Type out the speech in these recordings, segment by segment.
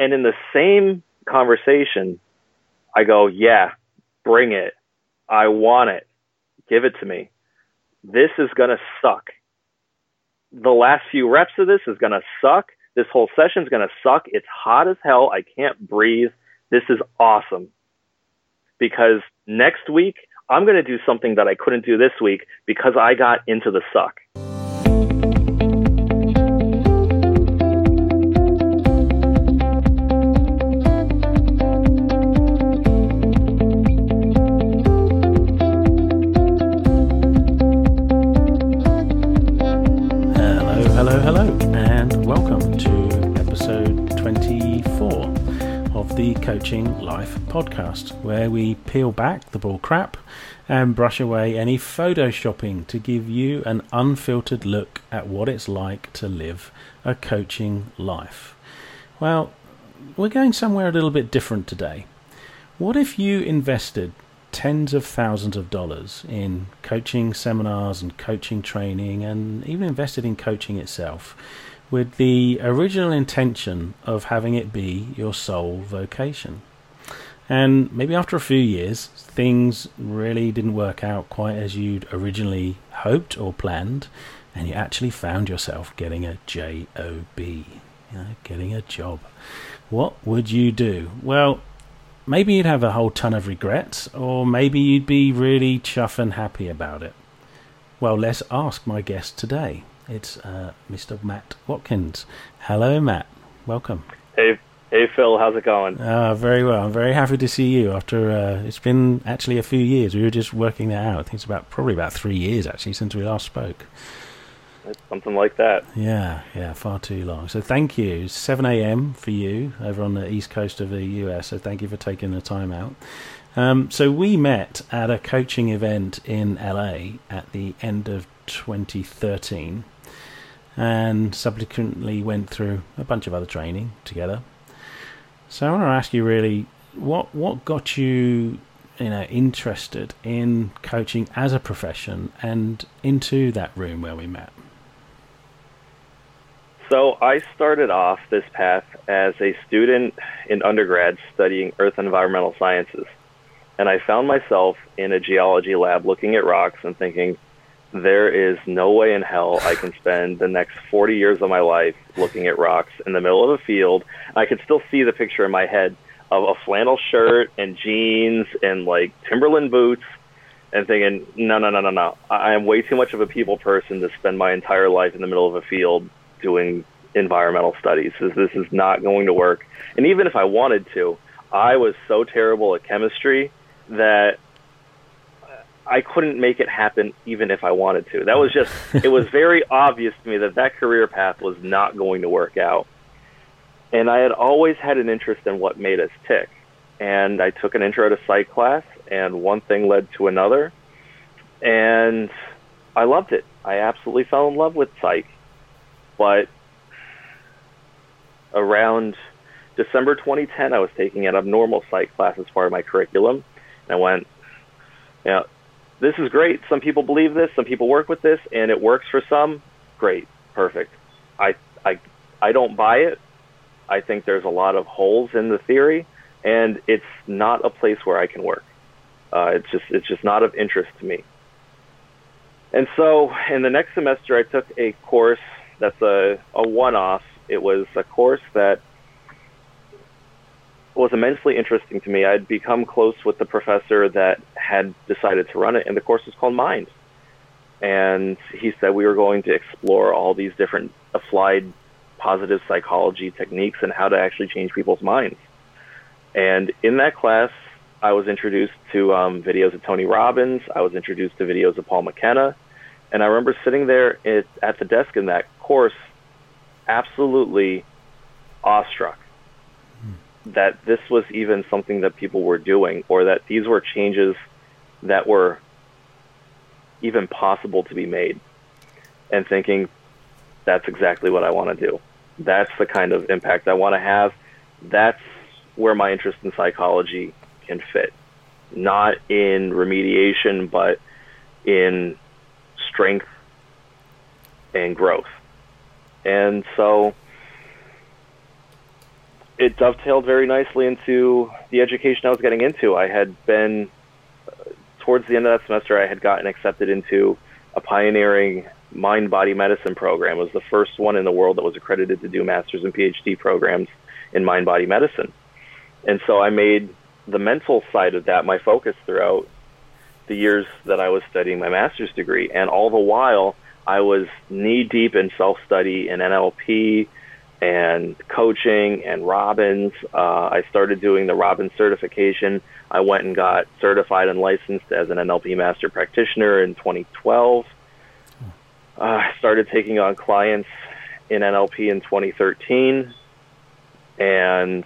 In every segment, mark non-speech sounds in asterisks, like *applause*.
And in the same conversation, I go, yeah, bring it. I want it. Give it to me. This is going to suck. The last few reps of this is going to suck. This whole session is going to suck. It's hot as hell. I can't breathe. This is awesome. Because next week, I'm going to do something that I couldn't do this week because I got into the suck. Life podcast, where we peel back the bull crap and brush away any photoshopping to give you an unfiltered look at what it's like to live a coaching life. Well, we're going somewhere a little bit different today. What if you invested tens of thousands of dollars in coaching seminars and coaching training and even invested in coaching itself with the original intention of having it be your sole vocation. And maybe after a few years, things really didn't work out quite as you'd originally hoped or planned, and you actually found yourself getting a JOB, you know, getting a job. What would you do? Well, maybe you'd have a whole ton of regrets, or maybe you'd be really chuff and happy about it. Well, let's ask my guest today. It's uh, Mr. Matt Watkins. Hello, Matt. Welcome. Hey, hey, Phil, how's it going? Uh, very well. I'm very happy to see you. After uh, it's been actually a few years. We were just working that out. I think it's about probably about three years actually since we last spoke. It's something like that. Yeah, yeah, far too long. So thank you. 7 a.m. for you over on the east coast of the US. So thank you for taking the time out. Um, so we met at a coaching event in LA at the end of 2013 and subsequently went through a bunch of other training together. So I want to ask you really what what got you you know interested in coaching as a profession and into that room where we met. So I started off this path as a student in undergrad studying earth and environmental sciences. And I found myself in a geology lab looking at rocks and thinking, there is no way in hell I can spend the next 40 years of my life looking at rocks in the middle of a field. I could still see the picture in my head of a flannel shirt and jeans and like Timberland boots and thinking, no, no, no, no, no. I am way too much of a people person to spend my entire life in the middle of a field doing environmental studies. This, this is not going to work. And even if I wanted to, I was so terrible at chemistry that I couldn't make it happen even if I wanted to. That was just, *laughs* it was very obvious to me that that career path was not going to work out. And I had always had an interest in what made us tick. And I took an intro to psych class, and one thing led to another. And I loved it. I absolutely fell in love with psych. But around December 2010, I was taking an abnormal psych class as part of my curriculum. And I went, you know, this is great. Some people believe this, some people work with this, and it works for some. Great, perfect. I, I, I don't buy it. I think there's a lot of holes in the theory, and it's not a place where I can work. Uh, it's just, it's just not of interest to me. And so, in the next semester, I took a course that's a, a one-off. It was a course that was immensely interesting to me. I'd become close with the professor that had decided to run it, and the course was called Mind. And he said we were going to explore all these different applied positive psychology techniques and how to actually change people's minds. And in that class, I was introduced to um, videos of Tony Robbins. I was introduced to videos of Paul McKenna. And I remember sitting there at, at the desk in that course, absolutely awestruck that this was even something that people were doing or that these were changes that were even possible to be made and thinking that's exactly what I want to do. That's the kind of impact I want to have. That's where my interest in psychology can fit. Not in remediation, but in strength and growth. And so it dovetailed very nicely into the education I was getting into. I had been uh, towards the end of that semester, I had gotten accepted into a pioneering mind body medicine program. It was the first one in the world that was accredited to do master's and PhD programs in mind body medicine. And so I made the mental side of that my focus throughout the years that I was studying my master's degree. And all the while, I was knee deep in self study and NLP and coaching and Robbins. Uh, I started doing the Robbins certification. I went and got certified and licensed as an NLP master practitioner in 2012. Uh, I started taking on clients in NLP in 2013. And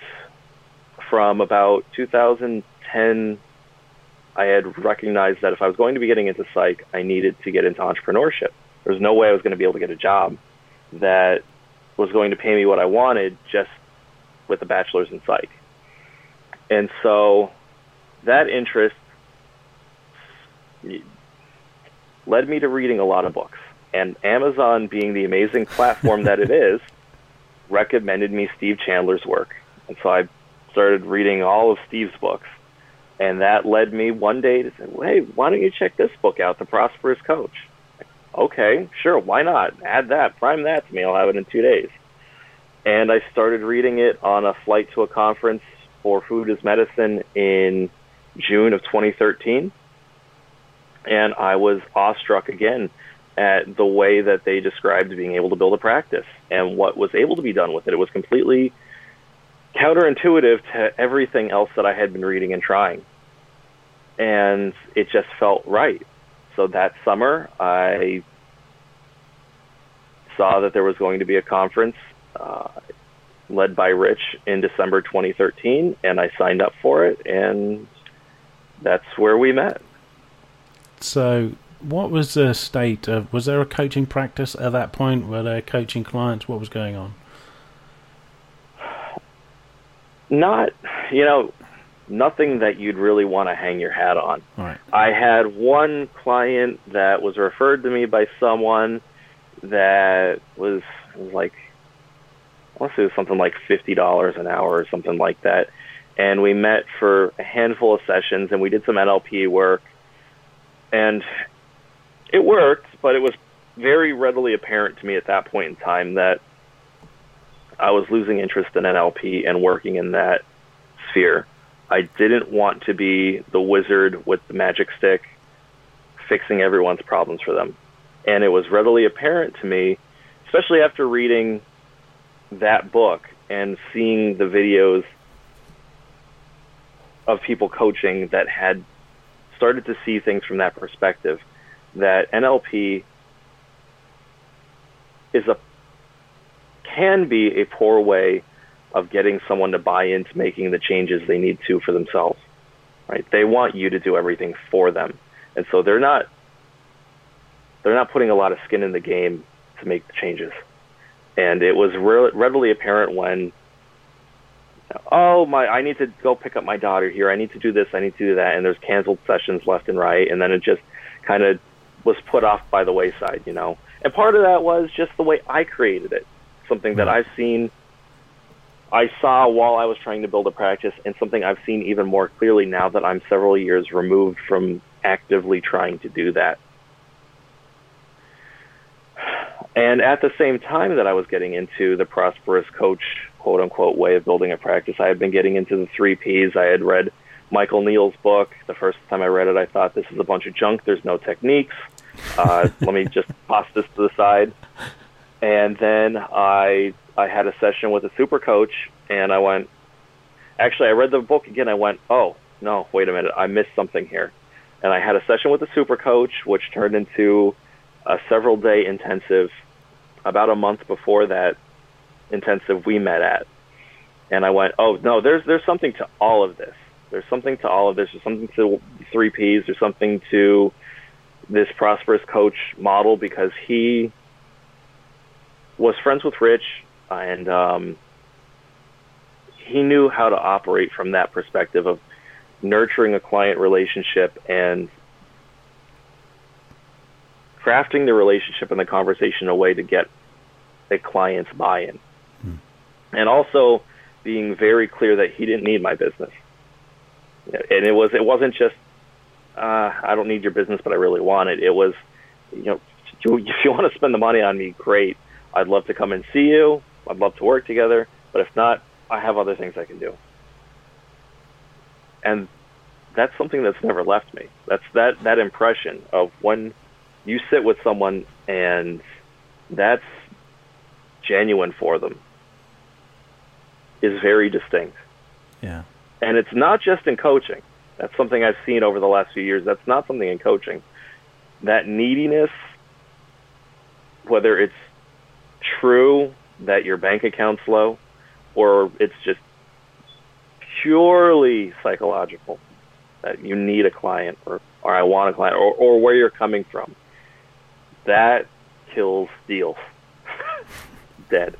from about 2010, I had recognized that if I was going to be getting into psych, I needed to get into entrepreneurship. There was no way I was going to be able to get a job that was going to pay me what I wanted just with a bachelor's in psych. And so that interest led me to reading a lot of books. And Amazon, being the amazing platform that it *laughs* is, recommended me Steve Chandler's work. And so I started reading all of Steve's books. And that led me one day to say, hey, why don't you check this book out, The Prosperous Coach? Okay, sure, why not? Add that, prime that to me. I'll have it in two days. And I started reading it on a flight to a conference for Food is Medicine in June of 2013. And I was awestruck again at the way that they described being able to build a practice and what was able to be done with it. It was completely counterintuitive to everything else that I had been reading and trying. And it just felt right. So that summer, I saw that there was going to be a conference uh, led by Rich in December 2013, and I signed up for it, and that's where we met. So, what was the state of? Was there a coaching practice at that point? Were there coaching clients? What was going on? Not, you know, nothing that you'd really want to hang your hat on. Right. I had one client that was referred to me by someone that was, was like, I want to say it was something like fifty dollars an hour or something like that. And we met for a handful of sessions, and we did some NLP work, and it worked, but it was very readily apparent to me at that point in time that I was losing interest in NLP and working in that sphere. I didn't want to be the wizard with the magic stick fixing everyone's problems for them. And it was readily apparent to me, especially after reading that book and seeing the videos of people coaching that had started to see things from that perspective, that NLP is a can be a poor way of getting someone to buy into making the changes they need to for themselves. Right? They want you to do everything for them. And so they're not they're not putting a lot of skin in the game to make the changes. And it was re- readily apparent when oh my I need to go pick up my daughter here. I need to do this, I need to do that and there's canceled sessions left and right and then it just kind of was put off by the wayside, you know. And part of that was just the way I created it. Something that I've seen I saw while I was trying to build a practice, and something I've seen even more clearly now that I'm several years removed from actively trying to do that. And at the same time that I was getting into the prosperous coach, quote unquote, way of building a practice, I had been getting into the three Ps. I had read Michael Neill's book. The first time I read it, I thought this is a bunch of junk. There's no techniques. Uh, *laughs* let me just toss this to the side. And then I I had a session with a super coach, and I went. Actually, I read the book again. I went, oh no, wait a minute, I missed something here. And I had a session with a super coach, which turned into a several day intensive. About a month before that intensive, we met at, and I went, oh no, there's there's something to all of this. There's something to all of this. There's something to three Ps. There's something to this prosperous coach model because he was friends with Rich and um, he knew how to operate from that perspective of nurturing a client relationship and crafting the relationship and the conversation in a way to get a client's buy-in. Hmm. And also being very clear that he didn't need my business. And it was it wasn't just uh, I don't need your business, but I really want it. It was, you know, if you want to spend the money on me, great. I'd love to come and see you. I'd love to work together. But if not, I have other things I can do. And that's something that's never left me. That's that that impression of when you sit with someone and that's genuine for them is very distinct. Yeah. And it's not just in coaching. That's something I've seen over the last few years. That's not something in coaching. That neediness, whether it's true that your bank account's low or it's just purely psychological that you need a client or, or I want a client or, or where you're coming from, that kills deals. *laughs* Dead.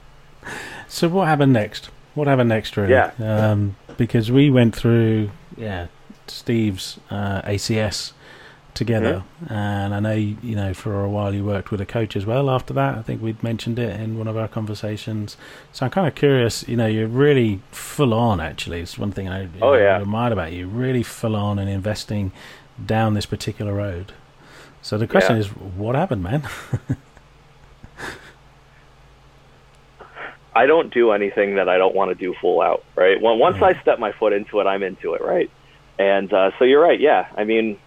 So what happened next? What happened next, really? Yeah. Um, because we went through, yeah, Steve's uh, ACS together, mm-hmm. and I know you know for a while you worked with a coach as well. After that, I think we'd mentioned it in one of our conversations. So I'm kind of curious. You know, you're really full on. Actually, it's one thing I oh, yeah. admired about you. Really full on in investing down this particular road. So the question yeah. is, what happened, man? *laughs* I don't do anything that I don't want to do full out, right? Well, once I step my foot into it, I'm into it, right? And uh, so you're right, yeah. I mean,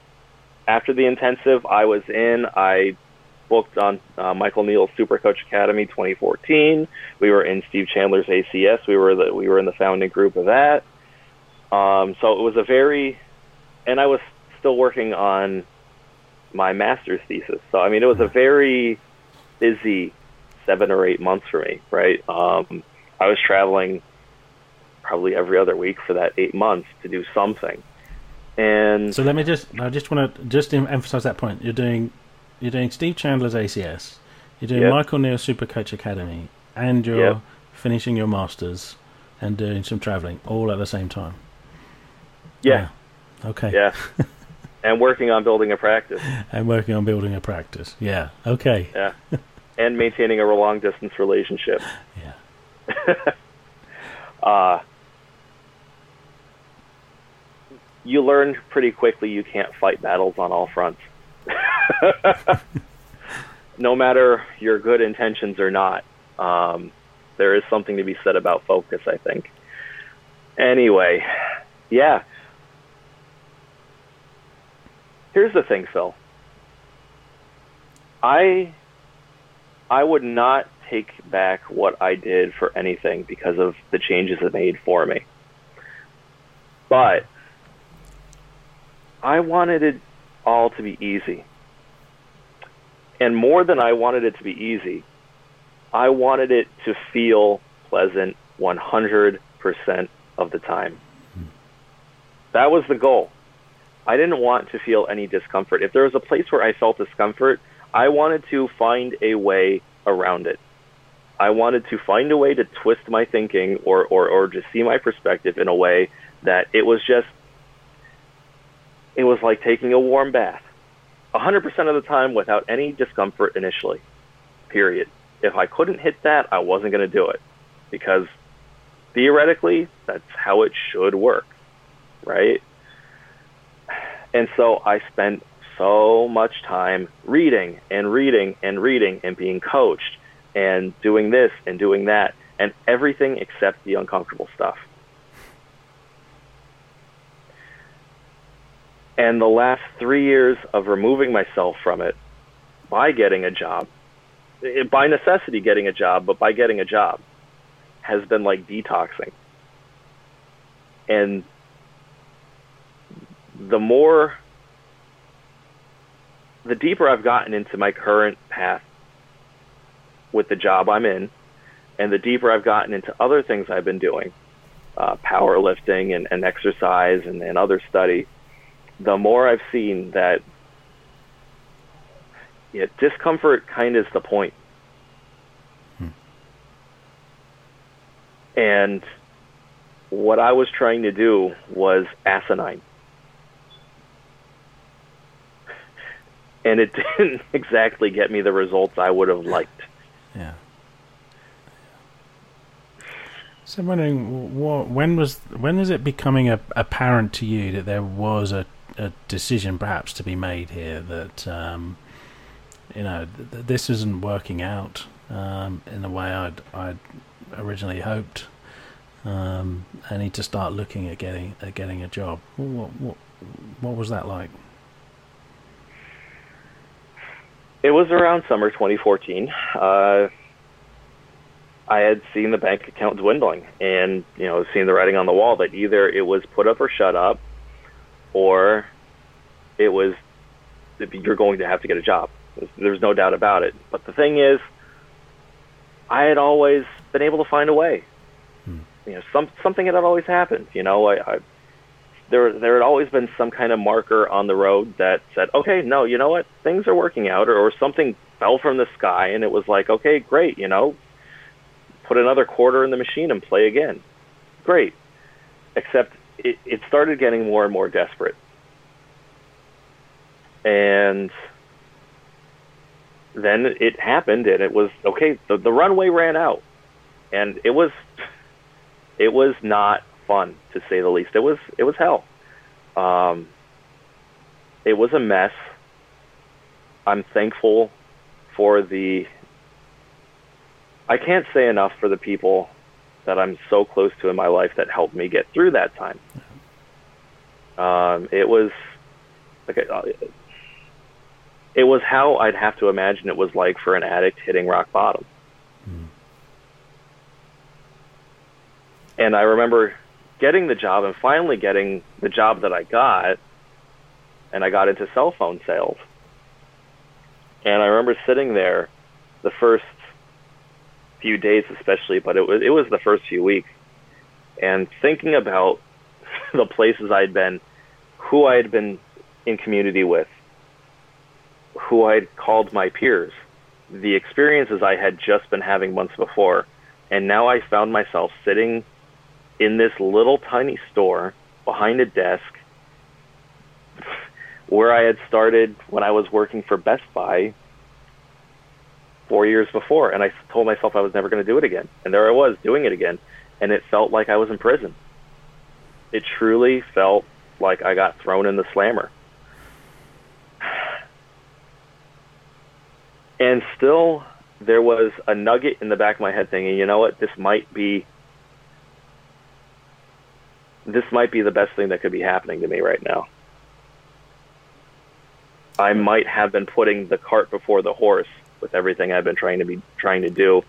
after the intensive, I was in. I booked on uh, Michael Neill's Super Coach Academy 2014. We were in Steve Chandler's ACS. We were the we were in the founding group of that. Um, so it was a very, and I was still working on my master's thesis. So I mean, it was a very busy seven or eight months for me, right? Um, I was traveling probably every other week for that eight months to do something. And so let me just, I just want to just emphasize that point. You're doing, you're doing Steve Chandler's ACS, you're doing yep. Michael Neill Super Coach Academy, and you're yep. finishing your masters and doing some traveling all at the same time. Yeah. yeah. Okay. Yeah. *laughs* and working on building a practice. And working on building a practice. Yeah. Okay. Yeah. and maintaining a long distance relationship. *laughs* Yeah. *laughs* uh, you learn pretty quickly you can't fight battles on all fronts. *laughs* no matter your good intentions or not, um, there is something to be said about focus, I think. Anyway, yeah. Here's the thing, Phil. I I would not take back what I did for anything because of the changes it made for me. But I wanted it all to be easy. And more than I wanted it to be easy, I wanted it to feel pleasant 100% of the time. That was the goal. I didn't want to feel any discomfort. If there was a place where I felt discomfort, I wanted to find a way around it. I wanted to find a way to twist my thinking or, or, or to see my perspective in a way that it was just, it was like taking a warm bath. 100% of the time without any discomfort initially, period. If I couldn't hit that, I wasn't going to do it because theoretically, that's how it should work, right? And so I spent so much time reading and reading and reading and being coached and doing this and doing that and everything except the uncomfortable stuff. And the last three years of removing myself from it by getting a job, eh, by necessity getting a job, but by getting a job, has been like detoxing. And the more the deeper I've gotten into my current path with the job I'm in, and the deeper I've gotten into other things I've been doing, uh, powerlifting and, and exercise and, and other study, the more I've seen that yeah, discomfort kind of is the point. Hmm. And what I was trying to do was asinine. *laughs* and it didn't *laughs* exactly get me the results I would have liked. Yeah. So I'm wondering, what, when was when was it becoming a, apparent to you that there was a, a decision perhaps to be made here that um, you know th- this isn't working out um, in the way I'd I'd originally hoped. Um, I need to start looking at getting at getting a job. What what, what was that like? It was around summer 2014. Uh, I had seen the bank account dwindling and, you know, seen the writing on the wall that either it was put up or shut up or it was you're going to have to get a job. There's no doubt about it. But the thing is, I had always been able to find a way. Hmm. You know, some something had always happened. You know, I, I there there had always been some kind of marker on the road that said, okay, no, you know what, things are working out, or, or something fell from the sky, and it was like, okay, great, you know, put another quarter in the machine and play again. Great. Except it, it started getting more and more desperate. And then it happened and it was okay, the, the runway ran out. And it was it was not fun to say the least. It was it was hell. Um, it was a mess. I'm thankful for the I can't say enough for the people that I'm so close to in my life that helped me get through that time. Um, it was okay. Uh, it was how I'd have to imagine it was like for an addict hitting rock bottom. Mm. And I remember getting the job and finally getting the job that I got, and I got into cell phone sales. And I remember sitting there the first few days especially, but it was it was the first few weeks, and thinking about *laughs* the places I'd been, who I had been in community with, who I'd called my peers, the experiences I had just been having months before, and now I found myself sitting in this little tiny store behind a desk *laughs* where I had started when I was working for Best Buy four years before, and I told myself I was never going to do it again. And there I was doing it again, and it felt like I was in prison. It truly felt like I got thrown in the slammer. *sighs* And still, there was a nugget in the back of my head thinking, you know what, this might be this might be the best thing that could be happening to me right now. I might have been putting the cart before the horse with everything I've been trying to be trying to do.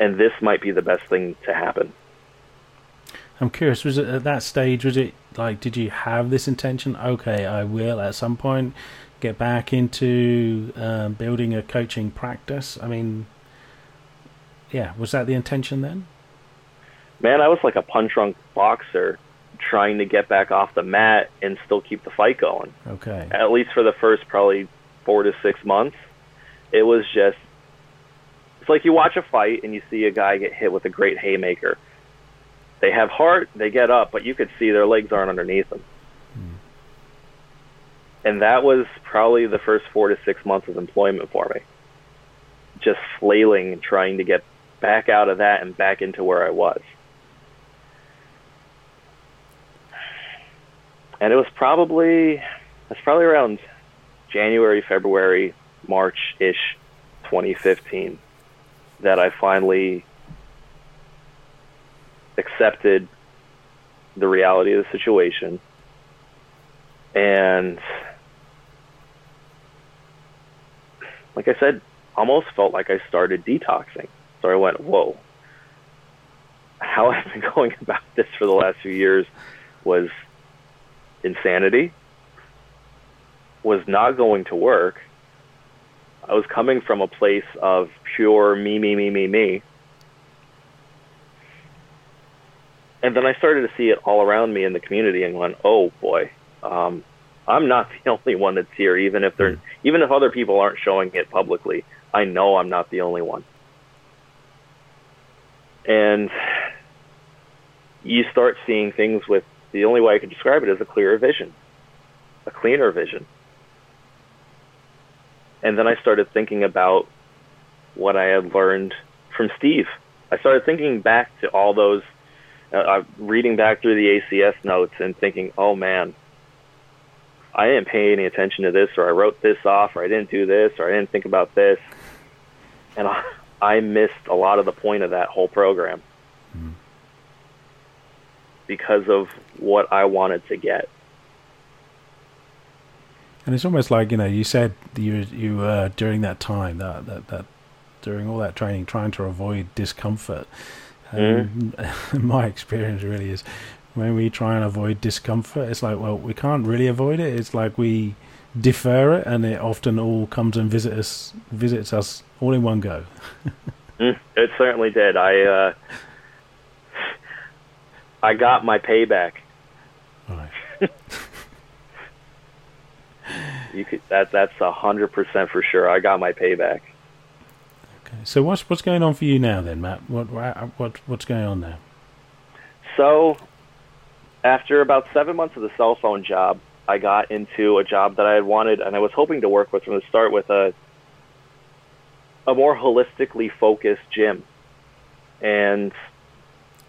And this might be the best thing to happen. I'm curious. Was it at that stage? Was it like? Did you have this intention? Okay, I will at some point get back into um, building a coaching practice. I mean, yeah, was that the intention then? Man, I was like a punch drunk boxer trying to get back off the mat and still keep the fight going. Okay. At least for the first probably four to six months, it was just it's like you watch a fight and you see a guy get hit with a great haymaker. They have heart, they get up, but you could see their legs aren't underneath them. Hmm. And that was probably the first four to six months of employment for me. Just flailing and trying to get back out of that and back into where I was. And it was probably it's probably around January, February, March ish 2015 that I finally accepted the reality of the situation and like I said, almost felt like I started detoxing. So I went, whoa. How I've been *laughs* going about this for the last few years was insanity was not going to work. I was coming from a place of pure me, me, me, me, me. And then I started to see it all around me in the community and went, oh boy, um, I'm not *laughs* the only one that's here, even if they're, even if other people aren't showing it publicly. I know I'm not the only one. And you start seeing things with the only way I could describe it is a clearer vision, a cleaner vision. And then I started thinking about what I had learned from Steve I started thinking back to all those, uh, uh reading back through the ACS notes and thinking, oh man, I didn't pay any attention to this, or I wrote this off, or I didn't do this, or I didn't think about this, and I, I missed a lot of the point of that whole program mm. because of what I wanted to get. And it's almost like you know, you said you you uh, during that time that that that during all that training, trying to avoid discomfort. Um, mm. *laughs* my experience really is when we try and avoid discomfort, it's like, well, we can't really avoid it. It's like we defer it, and it often all comes and visit us, visits us all in one go. *laughs* mm, it certainly did. I uh, I got my payback. Right. *laughs* you could that that's a hundred percent for sure. I got my payback. Okay, so what's what's going on for you now then, Matt? What what what's going on now? So, after about seven months of the cell phone job, I got into a job that I had wanted, and I was hoping to work with from the start with a a more holistically focused gym, and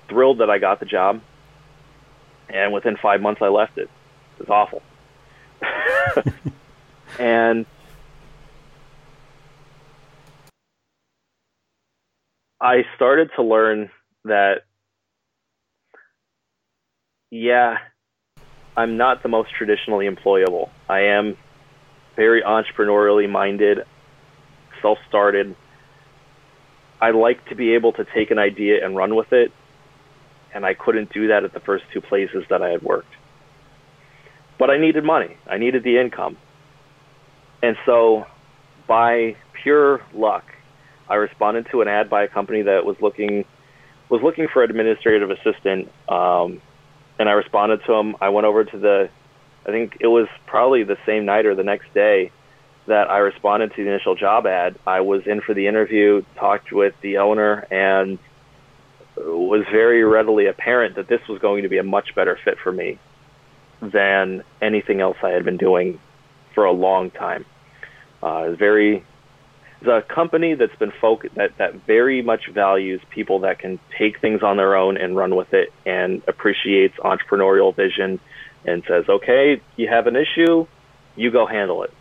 thrilled that I got the job. And within five months, I left it. It was awful. *laughs* and I started to learn that, yeah, I'm not the most traditionally employable. I am very entrepreneurially minded, self started. I like to be able to take an idea and run with it, and I couldn't do that at the first two places that I had worked but I needed money. I needed the income. And so, by pure luck, I responded to an ad by a company that was looking was looking for an administrative assistant. Um, and I responded to them. I went over to the, I think it was probably the same night or the next day that I responded to the initial job ad. I was in for the interview, talked with the owner, and was very readily apparent that this was going to be a much better fit for me than anything else I had been doing for a long time. Uh, very, it's a company that's been focused that that very much values people that can take things on their own and run with it, and appreciates entrepreneurial vision, and says, okay, you have an issue, you go handle it.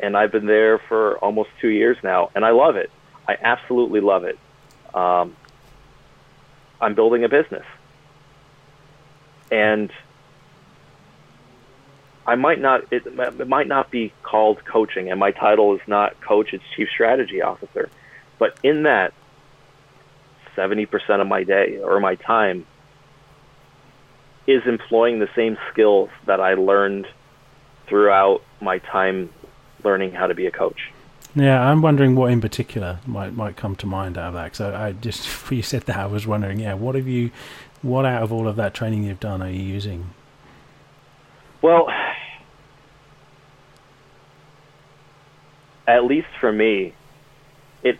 And I've been there for almost two years now, and I love it. I absolutely love it. Um, I'm building a business, and I might not it, it might not be called coaching, and my title is not coach; it's chief strategy officer. But in that, seventy percent of my day or my time is employing the same skills that I learned throughout my time learning how to be a coach. Yeah, I'm wondering what in particular might might come to mind out of that. So I just, *laughs* before you said that, I was wondering, yeah, what have you, what out of all of that training you've done are you using? Well, at least for me, it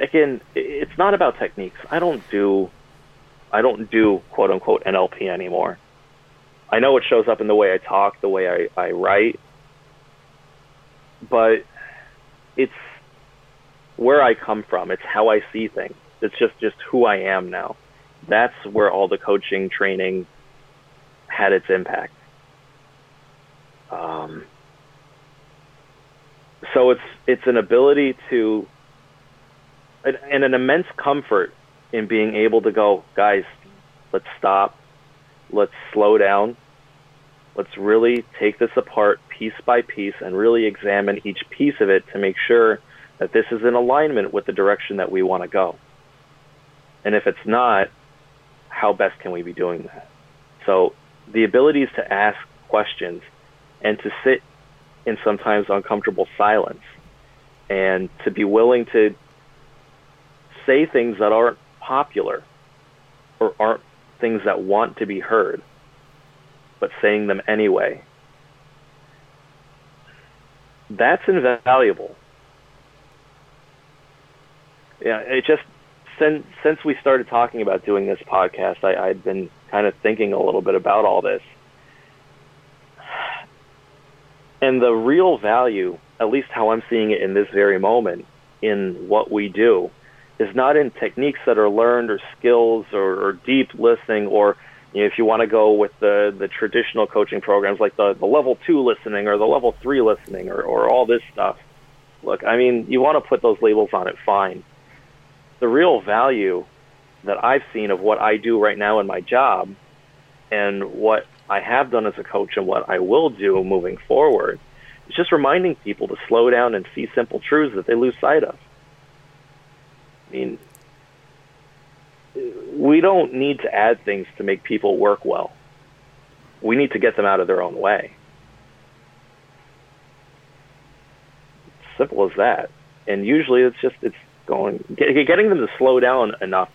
again, it's not about techniques. I don't do, I don't do quote unquote NLP anymore. I know it shows up in the way I talk, the way I, I write, but it's where I come from. It's how I see things. It's just just who I am now. That's where all the coaching training had its impact. Um, so it's it's an ability to and an immense comfort in being able to go, guys, let's stop, let's slow down, let's really take this apart piece by piece and really examine each piece of it to make sure that this is in alignment with the direction that we want to go. And if it's not, how best can we be doing that? So the abilities to ask questions and to sit in sometimes uncomfortable silence and to be willing to say things that aren't popular or aren't things that want to be heard, but saying them anyway. That's invaluable. Yeah, it just since since we started talking about doing this podcast, I, I'd been kind of thinking a little bit about all this, and the real value, at least how I'm seeing it in this very moment, in what we do, is not in techniques that are learned or skills or, or deep listening or you know, if you want to go with the, the traditional coaching programs like the, the level two listening or the level three listening or, or all this stuff. Look, I mean, you want to put those labels on it, fine. The real value that I've seen of what I do right now in my job and what I have done as a coach and what I will do moving forward is just reminding people to slow down and see simple truths that they lose sight of. I mean, we don't need to add things to make people work well. We need to get them out of their own way. Simple as that. And usually it's just it's going getting them to slow down enough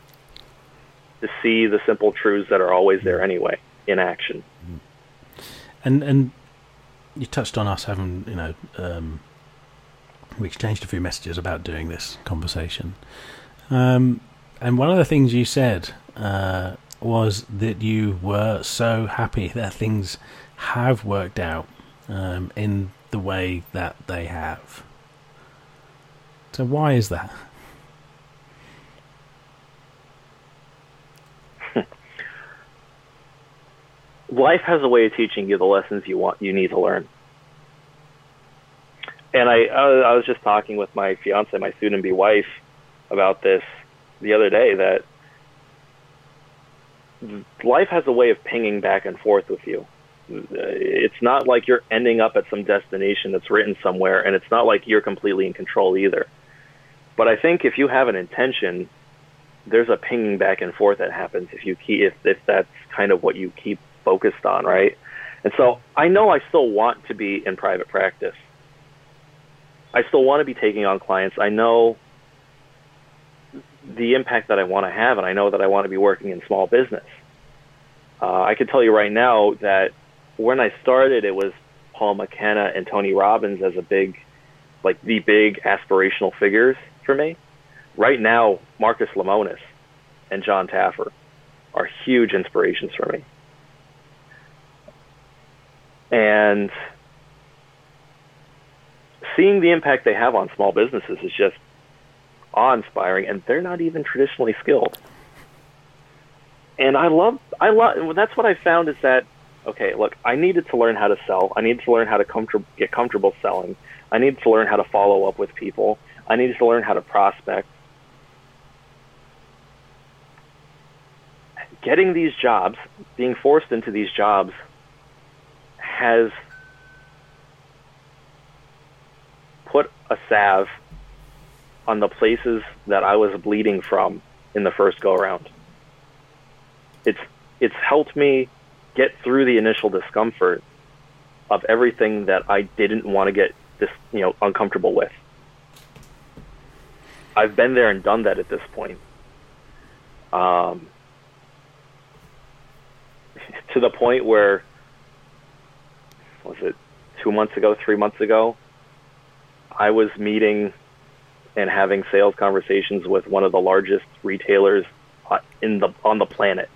to see the simple truths that are always there anyway in action. And and you touched on us having you know um, we exchanged a few messages about doing this conversation. Um, and one of the things you said uh, was that you were so happy that things have worked out um, in the way that they have. So, why is that? Life has a way of teaching you the lessons you want you need to learn. And I, I was just talking with my fiance, my soon-to-be wife, about this the other day that life has a way of pinging back and forth with you. It's not like you're ending up at some destination that's written somewhere, and it's not like you're completely in control either. But I think if you have an intention, there's a pinging back and forth that happens if you keep if, if that's kind of what you keep focused on, right? And so I know I still want to be in private practice. I still want to be taking on clients. I know the impact that I want to have, and I know that I want to be working in small business. Uh, I can tell you right now that when I started, it was Paul McKenna and Tony Robbins as a big, like the big aspirational figures for me. Right now, Marcus Lemonis and Jon Taffer are huge inspirations for me. And seeing the impact they have on small businesses is just awe-inspiring, and they're not even traditionally skilled. And I love, I love. That's what I found is that okay, look, I needed to learn how to sell. I needed to learn how to comfort, get comfortable selling. I needed to learn how to follow up with people. I needed to learn how to prospect. Getting these jobs, being forced into these jobs, has put a salve on the places that I was bleeding from in the first go around. It's it's helped me get through the initial discomfort of everything that I didn't want to get this you know uncomfortable with. I've been there and done that at this point. Um, *laughs* to the point where was it two months ago, three months ago, I was meeting and having sales conversations with one of the largest retailers in the on the planet.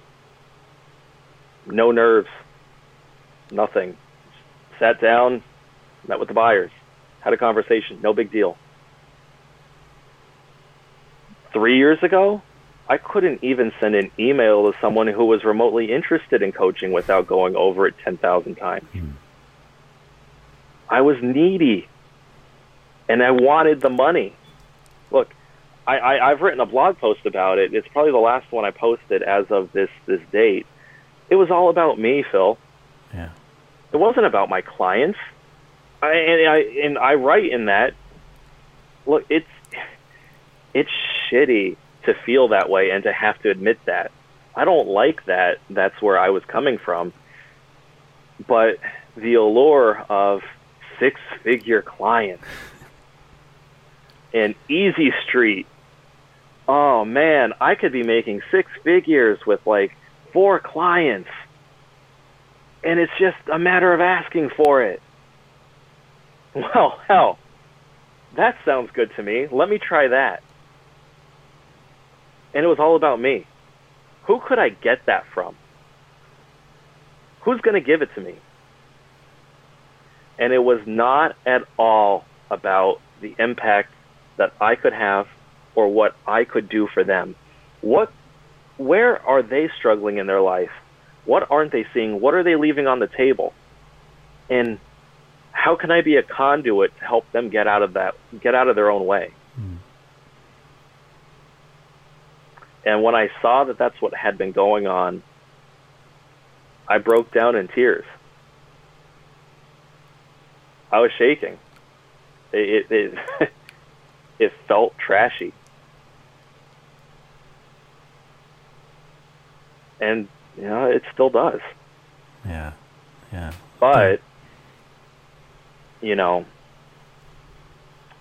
No nerves, nothing. Sat down, met with the buyers, had a conversation, no big deal. Three years ago, I couldn't even send an email to someone who was remotely interested in coaching without going over it 10,000 times. Mm. I was needy and I wanted the money look, I, I, I've written a blog post about it. It's probably the last one I posted as of this this date. It was all about me, Phil. Yeah. It wasn't about my clients. I and I and I write in that. Look, it's it's shitty to feel that way and to have to admit that. I don't like that. That's where I was coming from. But the allure of six figure clients and Easy Street. Oh man, I could be making six figures with like four clients. And it's just a matter of asking for it. *laughs* Well, hell, that sounds good to me. Let me try that. And it was all about me. Who could I get that from? Who's going to give it to me? And it was not at all about the impact that I could have or what I could do for them. What, where are they struggling in their life? What aren't they seeing? What are they leaving on the table? And how can I be a conduit to help them get out of that, get out of their own way? Mm. And when I saw that that's what had been going on, I broke down in tears. I was shaking. It it it, *laughs* it felt trashy. And you know, it still does. Yeah. Yeah. But you know,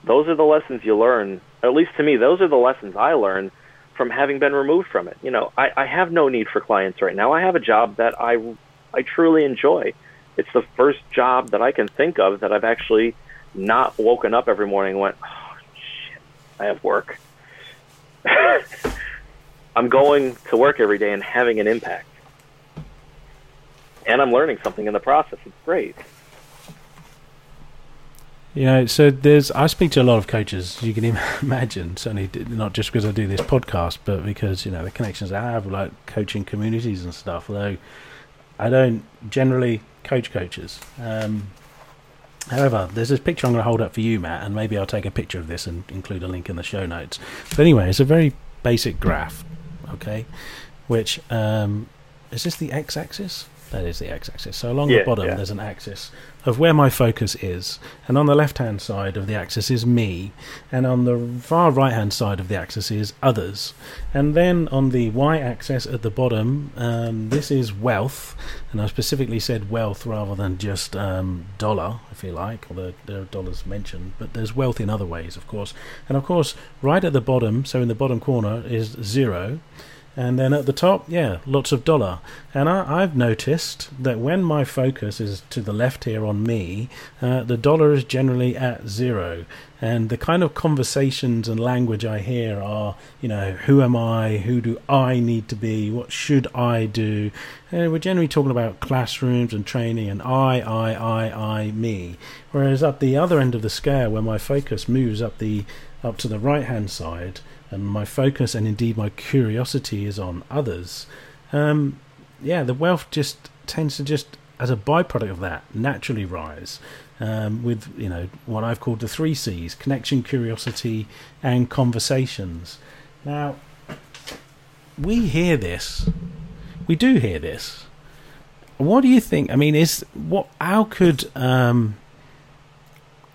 those are the lessons you learn. At least to me, those are the lessons I learned from having been removed from it. You know, I, I have no need for clients right now. I have a job that I I truly enjoy. It's the first job that I can think of that I've actually not woken up every morning and went, oh, shit, I have work. *laughs* I'm going to work every day and having an impact. And I'm learning something in the process. It's great. You know, so there's. I speak to a lot of coaches. You can *laughs* imagine, certainly not just because I do this podcast, but because you know the connections I have, like coaching communities and stuff. Although I don't generally coach coaches. Um, however, there's this picture I'm going to hold up for you, Matt, and maybe I'll take a picture of this and include a link in the show notes. But anyway, it's a very basic graph, okay? Which um, is this the x-axis? That is the x-axis. So along yeah, the bottom, yeah. there's an axis of where my focus is, and on the left-hand side of the axis is me, and on the far right-hand side of the axis is others, and then on the y-axis at the bottom, um, this is wealth, and I specifically said wealth rather than just um, dollar, if you like, although there are dollars mentioned, but there's wealth in other ways, of course, and of course, right at the bottom, so in the bottom corner is zero. And then at the top, yeah, lots of dollar. And I, have noticed that when my focus is to the left here on me, uh, the dollar is generally at zero. And the kind of conversations and language I hear are, you know, who am I? Who do I need to be? What should I do? And we're generally talking about classrooms and training and I, I, I, I, me. Whereas at the other end of the scale, where my focus moves up the up to the right hand side, and my focus and indeed my curiosity is on others, um, yeah, the wealth just tends to just, as a byproduct of that, naturally rise. Um, with you know what I've called the three C's: connection, curiosity, and conversations. Now, we hear this. We do hear this. What do you think? I mean, is what? How could um,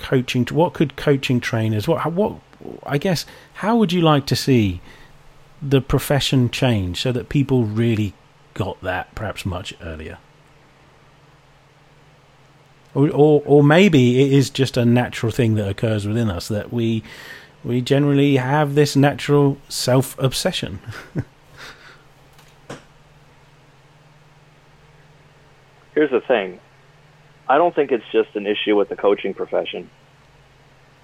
coaching? What could coaching trainers? What? What? I guess how would you like to see the profession change so that people really got that perhaps much earlier? Or, or, or maybe it is just a natural thing that occurs within us that we we generally have this natural self obsession. Here's the thing. I don't think it's just an issue with the coaching profession.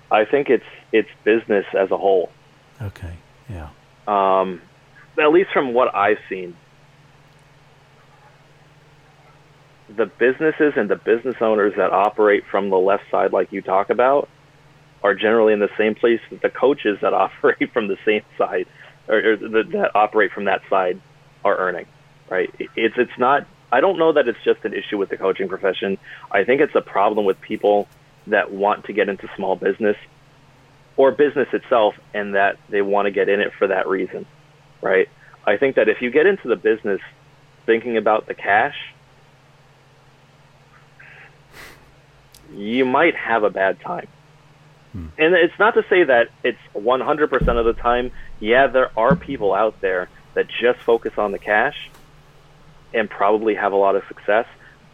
I think it's it's business as a whole. Okay. Yeah. Um, at least from what I've seen, the businesses and the business owners that operate from the left side, like you talk about, are generally in the same place that the coaches that *laughs* operate from the same side, or, or that, that operate from that side, are earning. Right? It's it's not. I don't know that it's just an issue with the coaching profession. I think it's a problem with people that want to get into small business or business itself and that they want to get in it for that reason, right? I think that if you get into the business thinking about the cash, you might have a bad time. Hmm. And it's not to say that it's 100% of the time. Yeah, there are people out there that just focus on the cash and probably have a lot of success.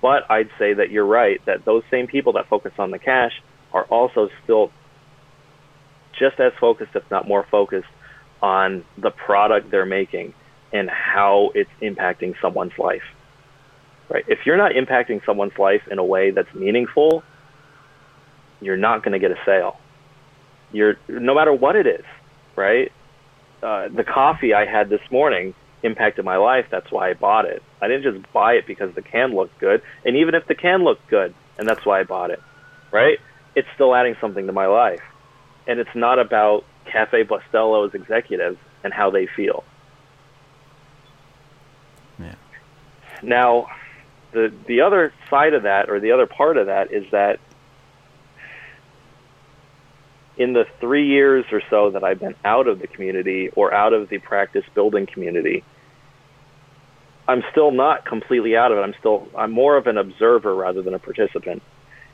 But I'd say that you're right, that those same people that focus on the cash are also still just as focused, if not more focused, on the product they're making and how it's impacting someone's life. Right? If you're not impacting someone's life in a way that's meaningful, you're not going to get a sale. You're no matter what it is, right? Uh, the coffee I had this morning impacted my life. That's why I bought it. I didn't just buy it because the can looked good. And even if the can looked good, and that's why I bought it, right? It's still adding something to my life and it's not about Cafe Bustelo executives and how they feel. Yeah. Now, the the other side of that, or the other part of that, is that in the three years or so that I've been out of the community or out of the practice building community, I'm still not completely out of it. I'm still I'm more of an observer rather than a participant,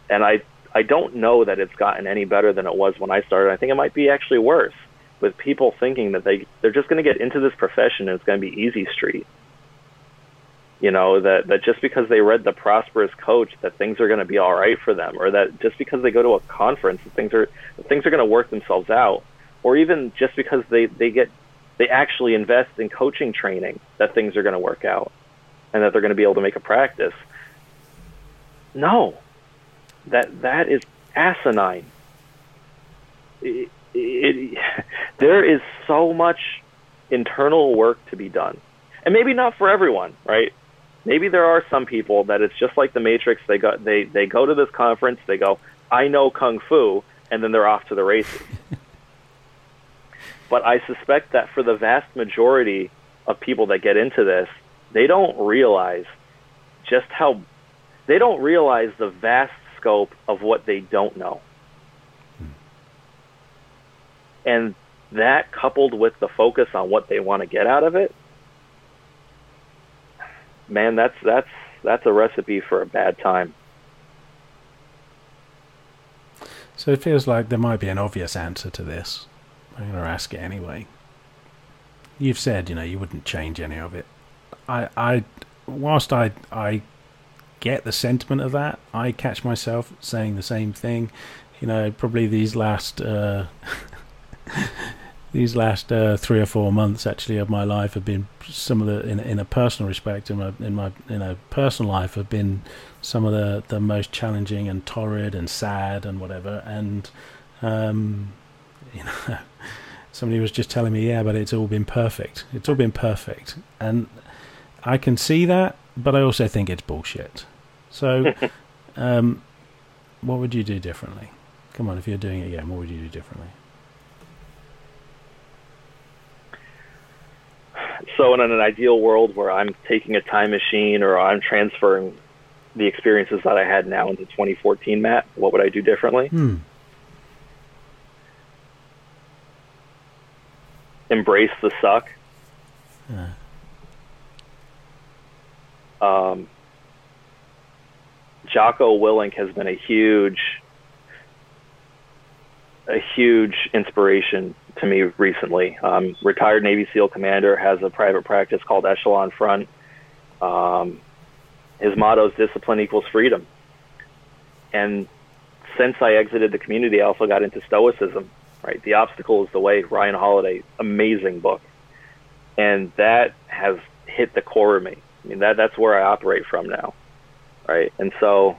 and I I don't know that it's gotten any better than it was when I started. I think it might be actually worse with people thinking that they they're just going to get into this profession and it's going to be easy street. You know that that just because they read the prosperous coach that things are going to be all right for them, or that just because they go to a conference that things are that things are going to work themselves out, or even just because they they get they actually invest in coaching training that things are going to work out and that they're going to be able to make a practice. No, that that is asinine. It, it, *laughs* there is so much internal work to be done, and maybe not for everyone, right? Maybe there are some people that it's just like the Matrix. They go they they go to this conference, they go, I know kung fu, and then they're off to the races. But I suspect that for the vast majority of people that get into this, they don't realize just how they don't realize the vast scope of what they don't know. Hmm. And that coupled with the focus on what they want to get out of it, man, that's that's that's a recipe for a bad time. So it feels like there might be an obvious answer to this. I'm going to ask it anyway. You've said, you know, you wouldn't change any of it. I, I, whilst I, I get the sentiment of that, I catch myself saying the same thing. You know, probably these last, uh, *laughs* these last uh, three or four months actually of my life have been some of the in in a personal respect in my in my in a personal life have been some of the the most challenging and torrid and sad and whatever and um, *laughs* you know somebody was just telling me yeah but it's all been perfect. It's all been perfect. And I can see that but I also think it's bullshit. So *laughs* um, what would you do differently? Come on if you're doing it again what would you do differently? So in an ideal world where I'm taking a time machine or I'm transferring the experiences that I had now into 2014, Matt, what would I do differently? Hmm. Embrace the suck. Uh. Um, Jocko Willink has been a huge, a huge inspiration to me recently. Um, retired Navy SEAL commander has a private practice called Echelon Front. Um, his motto is discipline equals freedom. And since I exited the community, I also got into Stoicism. Right, the obstacle is the way. Ryan Holiday, amazing book, and that has hit the core of me. I mean, that that's where I operate from now, right? And so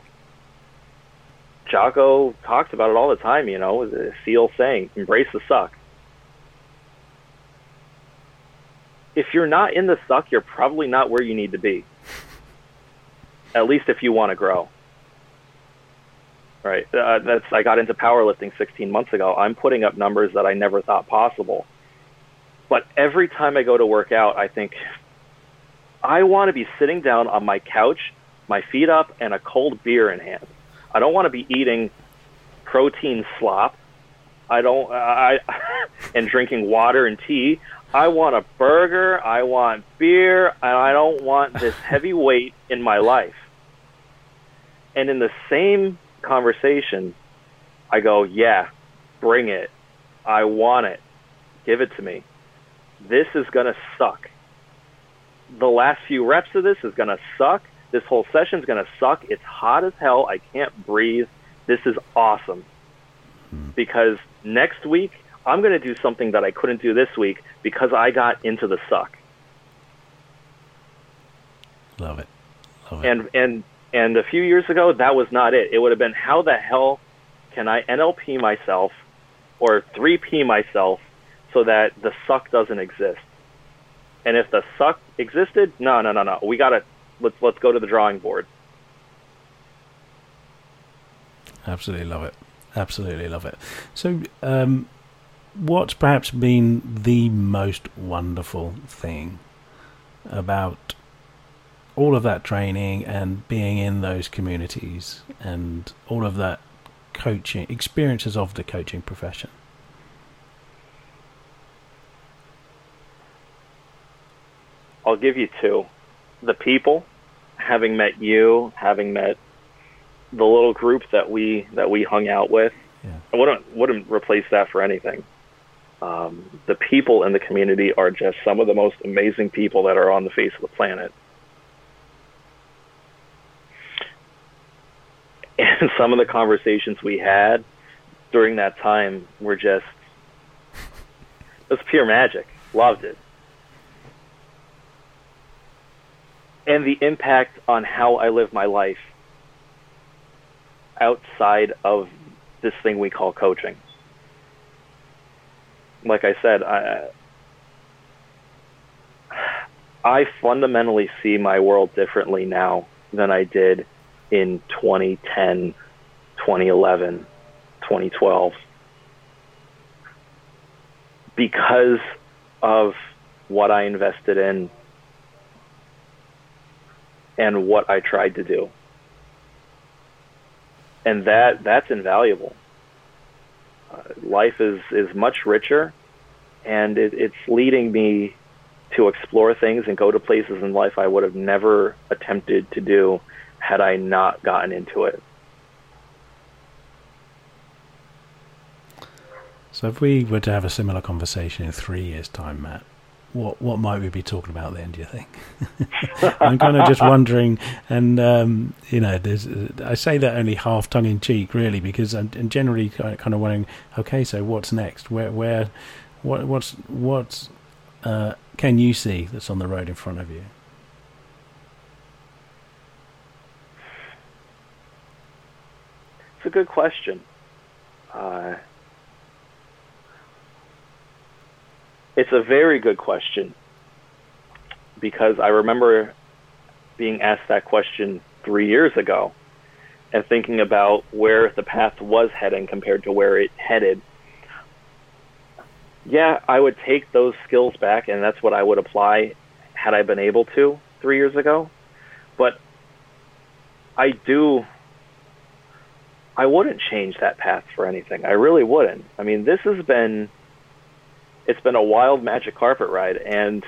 Jocko talks about it all the time. You know, the SEAL saying, "Embrace the suck." if you're not in the suck, you're probably not where you need to be. At least if you want to grow. Right. Uh, that's I got into powerlifting 16 months ago. I'm putting up numbers that I never thought possible. But every time I go to work out, I think I want to be sitting down on my couch, my feet up, and a cold beer in hand. I don't want to be eating protein slop. I don't I *laughs* and drinking water and tea. I want a burger, I want beer, and I don't want this *laughs* heavy weight in my life. And in the same conversation, I go, yeah, bring it. I want it. Give it to me. This is going to suck. The last few reps of this is going to suck. This whole session is going to suck. It's hot as hell. I can't breathe. This is awesome. Hmm. Because next week, I'm going to do something that I couldn't do this week because I got into the suck. Love it. Love it. And and and a few years ago, that was not it. It would have been how the hell can I NLP myself or 3P myself so that the suck doesn't exist? And if the suck existed, no, no, no, no. We gotta let's let's go to the drawing board. Absolutely love it. Absolutely love it. So, um, what's perhaps been the most wonderful thing about all of that training and being in those communities and all of that coaching experiences of the coaching profession? I'll give you two. The people, having met you, having met the little group that we that we hung out with, yeah. I wouldn't wouldn't replace that for anything. Um, the people in the community are just some of the most amazing people that are on the face of the planet. *laughs* Some of the conversations we had during that time were just it was pure magic. Loved it. And the impact on how I live my life outside of this thing we call coaching. Like I said, I I fundamentally see my world differently now than I did in 2010, 2011, 2012 because of what I invested in and what I tried to do and that that's invaluable. Uh, life is is much richer, and it, it's leading me to explore things and go to places in life I would have never attempted to do had I not gotten into it. So, if we were to have a similar conversation in three years' time, Matt, what what might we be talking about then? Do you think? *laughs* I'm kind of just wondering, and um, you know, I say that only half tongue in cheek, really, because I'm, I'm generally kind of wondering, okay, so what's next? Where where what what's what's uh, can you see that's on the road in front of you? It's a good question. Uh, It's a very good question because I remember being asked that question three years ago and thinking about where the path was heading compared to where it headed. Yeah, I would take those skills back, and that's what I would apply had I been able to three years ago. But I do. I wouldn't change that path for anything. I really wouldn't. I mean, this has been it's been a wild magic carpet ride and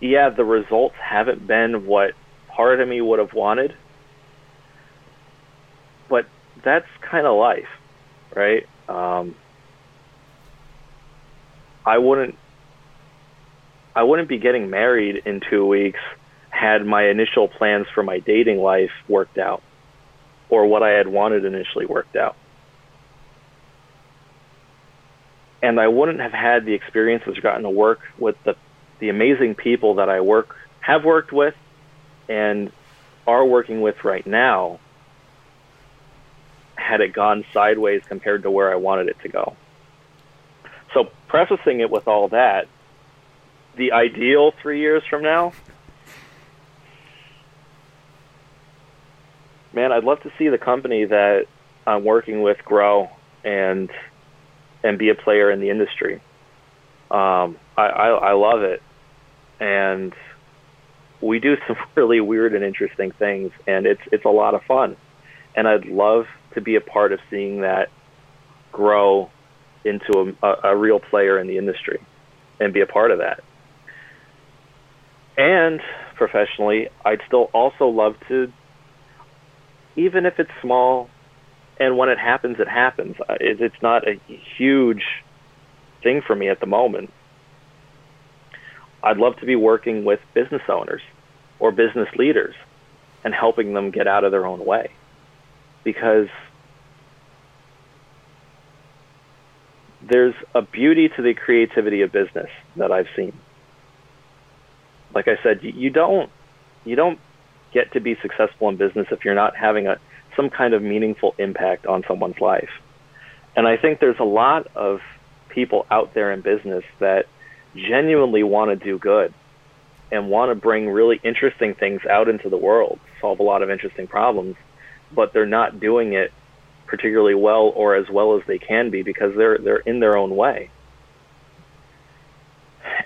yeah the results haven't been what part of me would have wanted but that's kind of life right um, i wouldn't i wouldn't be getting married in two weeks had my initial plans for my dating life worked out or what i had wanted initially worked out and I wouldn't have had the experiences or gotten to work with the the amazing people that I work have worked with and are working with right now had it gone sideways compared to where I wanted it to go. So prefacing it with all that, the ideal three years from now, man, I'd love to see the company that I'm working with grow and and be a player in the industry. Um, I, I, I love it, and we do *laughs* some really weird and interesting things, and it's it's a lot of fun. And I'd love to be a part of seeing that grow into a, a, a real player in the industry, and be a part of that. And professionally, I'd still also love to, even if it's small, and when it happens, it happens. Uh, it's not a huge thing for me at the moment. I'd love to be working with business owners or business leaders and helping them get out of their own way because there's a beauty to the creativity of business that I've seen. Like I said, you don't you don't get to be successful in business if you're not having a some kind of meaningful impact on someone's life. And I think there's a lot of people out there in business that genuinely want to do good and want to bring really interesting things out into the world, solve a lot of interesting problems, but they're not doing it particularly well or as well as they can be because they're they're in their own way.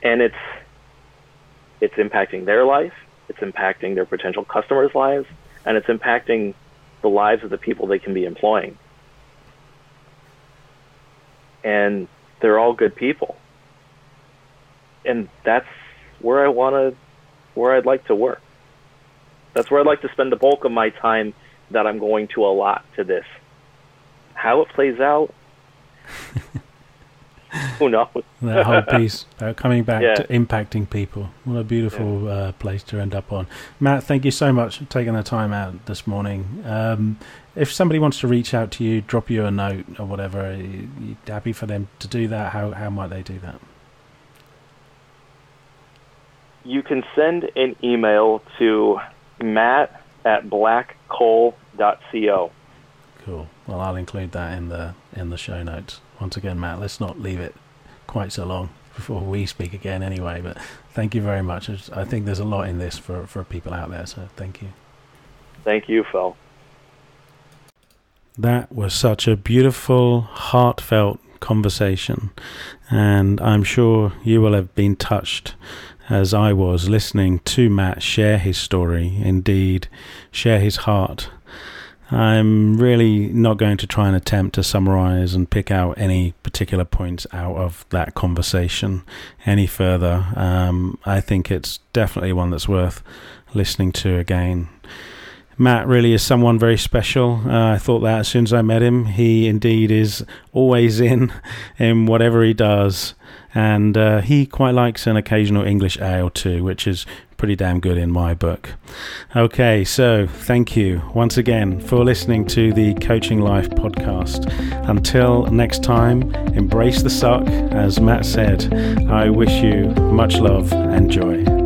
And it's it's impacting their life, it's impacting their potential customers' lives, and it's impacting the lives of the people they can be employing. And they're all good people. And that's where I want to where I'd like to work. That's where I'd like to spend the bulk of my time that I'm going to allot to this. How it plays out, *laughs* *laughs* who knows? that whole *laughs* piece about coming back yeah. to impacting people. What a beautiful yeah. uh, place to end up on. Matt, thank you so much for taking the time out this morning. Um, if somebody wants to reach out to you, drop you a note or whatever, you, you happy for them to do that? How, how might they do that? You can send an email to matt at blackcoal.co. Cool. Well, I'll include that in the in the show notes. Once again, Matt, let's not leave it quite so long before we speak again, anyway. But thank you very much. I think there's a lot in this for for people out there. So thank you. Thank you, Phil. That was such a beautiful, heartfelt conversation, and I'm sure you will have been touched as I was listening to Matt share his story, indeed, share his heart. I'm really not going to try and attempt to summarize and pick out any particular points out of that conversation any further. Um, I think it's definitely one that's worth listening to again. Matt really is someone very special. Uh, I thought that as soon as I met him. He indeed is always in *laughs* in whatever he does and uh, he quite likes an occasional English ale too, which is pretty damn good in my book. Okay, so thank you once again for listening to the Coaching Life podcast. Until next time, embrace the suck. As Matt said, I wish you much love and joy.